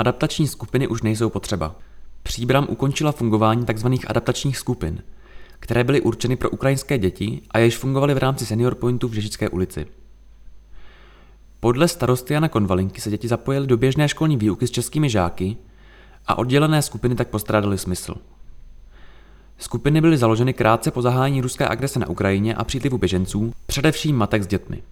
Adaptační skupiny už nejsou potřeba. Příbram ukončila fungování tzv. adaptačních skupin, které byly určeny pro ukrajinské děti a jež fungovaly v rámci Senior Pointu v Žežické ulici. Podle starosty Jana Konvalinky se děti zapojily do běžné školní výuky s českými žáky a oddělené skupiny tak postrádaly smysl. Skupiny byly založeny krátce po zahájení ruské agrese na Ukrajině a přílivu běženců, především matek s dětmi.